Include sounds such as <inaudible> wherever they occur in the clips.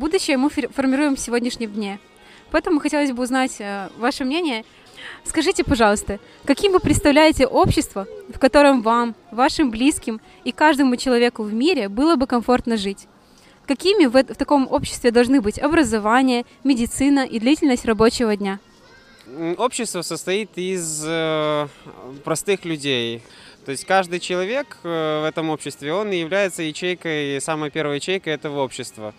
Будущее мы формируем в сегодняшнем дне. Поэтому хотелось бы узнать э, ваше мнение. Скажите, пожалуйста, каким вы представляете общество, в котором вам, вашим близким и каждому человеку в мире было бы комфортно жить? Какими в, в таком обществе должны быть образование, медицина и длительность рабочего дня? Общество состоит из э, простых людей. То есть каждый человек э, в этом обществе, он является ячейкой, самой первой ячейкой этого общества.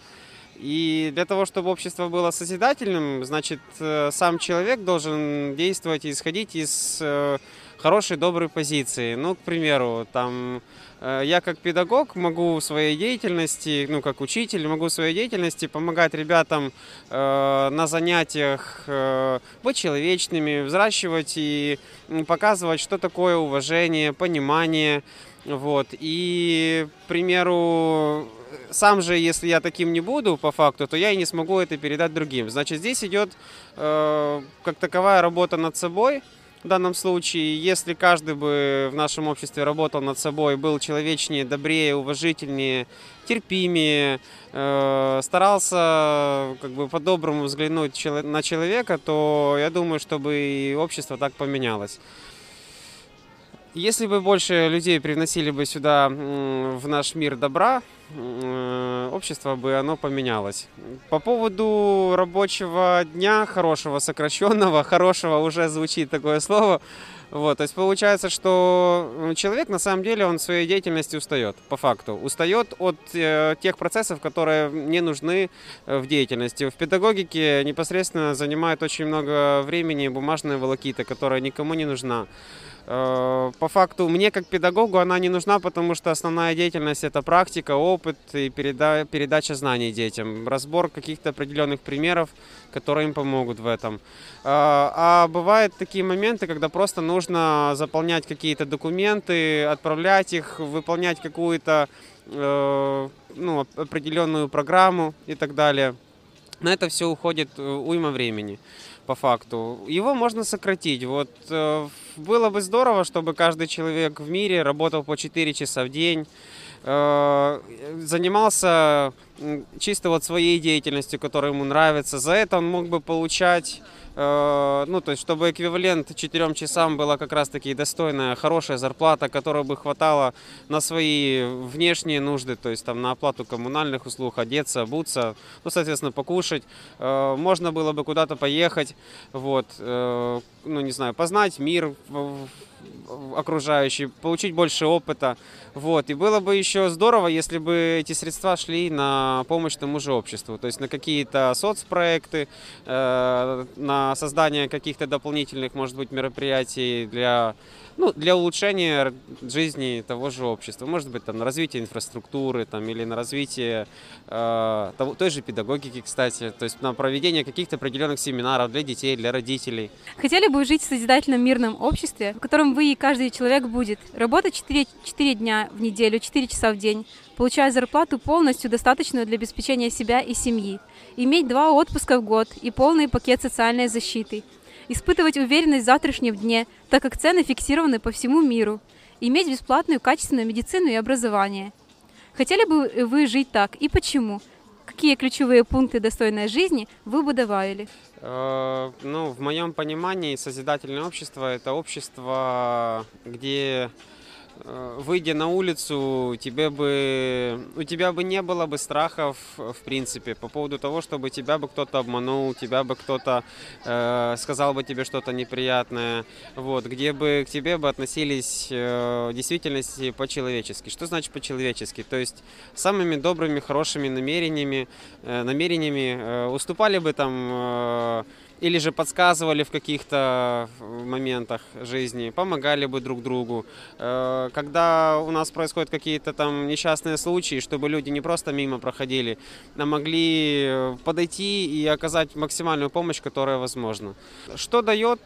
И для того, чтобы общество было созидательным, значит, э, сам человек должен действовать и исходить из э, хорошей, доброй позиции. Ну, к примеру, там, э, я как педагог могу в своей деятельности, ну, как учитель, могу в своей деятельности помогать ребятам э, на занятиях э, быть человечными, взращивать и показывать, что такое уважение, понимание. Вот. И, к примеру, сам же, если я таким не буду по факту, то я и не смогу это передать другим. Значит, здесь идет э, как таковая работа над собой. В данном случае, если каждый бы в нашем обществе работал над собой, был человечнее, добрее, уважительнее, терпимее, э, старался как бы по-доброму взглянуть на человека, то я думаю, чтобы и общество так поменялось. Если бы больше людей привносили бы сюда, в наш мир добра, общество бы оно поменялось. По поводу рабочего дня, хорошего, сокращенного, <laughs> хорошего уже звучит такое слово. Вот, то есть получается, что человек на самом деле он своей деятельности устает, по факту. Устает от э, тех процессов, которые не нужны э, в деятельности. В педагогике непосредственно занимает очень много времени бумажная волокита, которая никому не нужна. Э, по факту мне как педагогу она не нужна, потому что основная деятельность это практика, опыт и переда передача знаний детям, разбор каких-то определенных примеров, которые им помогут в этом. Э, а бывают такие моменты, когда просто нужно заполнять какие-то документы, отправлять их, выполнять какую-то э, ну, определенную программу и так далее. На это все уходит уйма времени по факту. Его можно сократить. Вот э, было бы здорово, чтобы каждый человек в мире работал по 4 часа в день, э, занимался чисто вот своей деятельностью, которая ему нравится. За это он мог бы получать Э, ну, то есть, чтобы эквивалент 4 часам была как раз-таки достойная, хорошая зарплата, которая бы хватала на свои внешние нужды, то есть, там, на оплату коммунальных услуг, одеться, обуться, ну, соответственно, покушать. Э, можно было бы куда-то поехать, вот, э, ну, не знаю, познать мир окружающий, получить больше опыта. Вот. И было бы еще здорово, если бы эти средства шли на помощь тому же обществу, то есть на какие-то соцпроекты, э, на создание каких-то дополнительных, может быть, мероприятий для ну, для улучшения жизни того же общества. Может быть, там, на развитие инфраструктуры там, или на развитие э, того, той же педагогики, кстати, то есть на проведение каких-то определенных семинаров для детей, для родителей. Хотели бы жить в созидательном мирном обществе, в котором вы и каждый человек будет работать 4, 4 дня в неделю, 4 часа в день, получая зарплату полностью достаточную для обеспечения себя и семьи, иметь два отпуска в год и полный пакет социальной защиты – испытывать уверенность в завтрашнем дне, так как цены фиксированы по всему миру, иметь бесплатную качественную медицину и образование. Хотели бы вы жить так и почему? Какие ключевые пункты достойной жизни вы бы добавили? Э, ну, в моем понимании созидательное общество – это общество, где выйдя на улицу, тебе бы, у тебя бы не было бы страхов, в принципе, по поводу того, чтобы тебя бы кто-то обманул, тебя бы кто-то э, сказал бы тебе что-то неприятное, вот, где бы к тебе бы относились э, в действительности по-человечески. Что значит по-человечески? То есть самыми добрыми, хорошими намерениями, э, намерениями э, уступали бы там э, или же подсказывали в каких-то э, моментах жизни, помогали бы друг другу. Э, когда у нас происходят какие-то там несчастные случаи, чтобы люди не просто мимо проходили, а могли э, подойти и оказать максимальную помощь, которая возможна. Что дает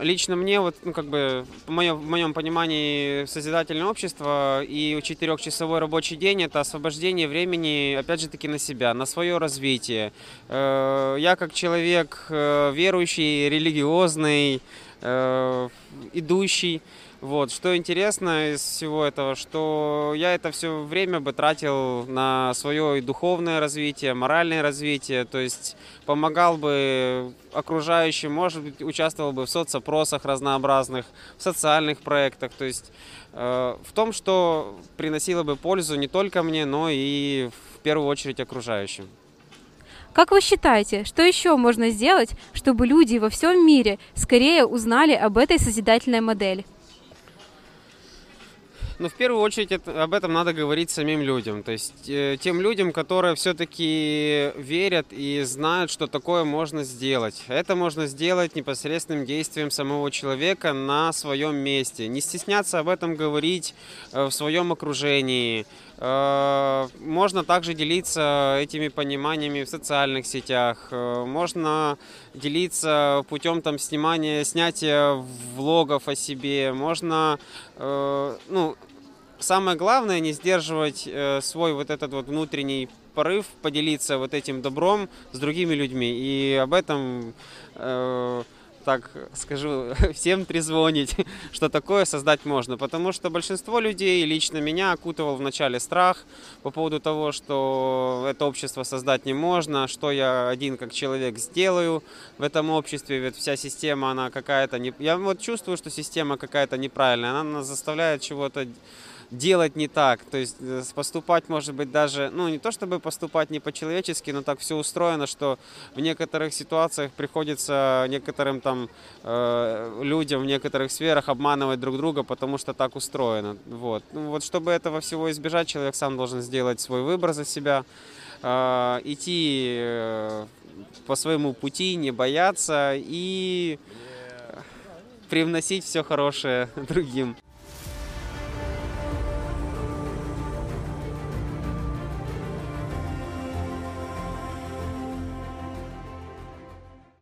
лично мне, вот, ну, как бы, в моем, понимании, созидательное общество и четырехчасовой рабочий день – это освобождение времени, опять же таки, на себя, на свое развитие. Я как человек человек э, верующий, религиозный, э, идущий, Вот, что интересно из всего этого, что я это все время бы тратил на свое и духовное развитие, моральное развитие, то есть помогал бы окружающим, может быть, участвовал бы в соцопросах разнообразных, в социальных проектах, то есть э, в том, что приносило бы пользу не только мне, но и в первую очередь окружающим. Как вы считаете, что еще можно сделать, чтобы люди во всем мире скорее узнали об этой созидательной модели? Ну, в первую очередь это, об этом надо говорить самим людям. То есть э, тем людям, которые все-таки верят и знают, что такое можно сделать. Это можно сделать непосредственным действием самого человека на своем месте. Не стесняться об этом говорить э, в своем окружении. Э, можно также делиться этими пониманиями в социальных сетях. Э, можно делиться путем там снимания, снятия влогов о себе. Можно, э, ну, самое главное не сдерживать свой вот этот вот внутренний порыв, поделиться вот этим добром с другими людьми. И об этом, так скажу, <laughs> всем трезвонить, <laughs> что такое создать можно. Потому что большинство людей, лично меня, окутывал вначале страх по поводу того, что это общество создать не можно, что я один как человек сделаю в этом обществе, ведь вся система, она какая-то... Не... Я вот чувствую, что система какая-то неправильная, она нас заставляет чего-то делать не так. То есть э, поступать, может быть, даже, ну, не то чтобы поступать не по-человечески, но так все устроено, что в некоторых ситуациях приходится некоторым там э, людям в некоторых сферах обманывать друг друга, потому что так устроено. Вот. Ну, вот чтобы этого всего избежать, человек сам должен сделать свой выбор за себя, э, идти э, по своему пути, не бояться и привносить все хорошее <laughs> другим.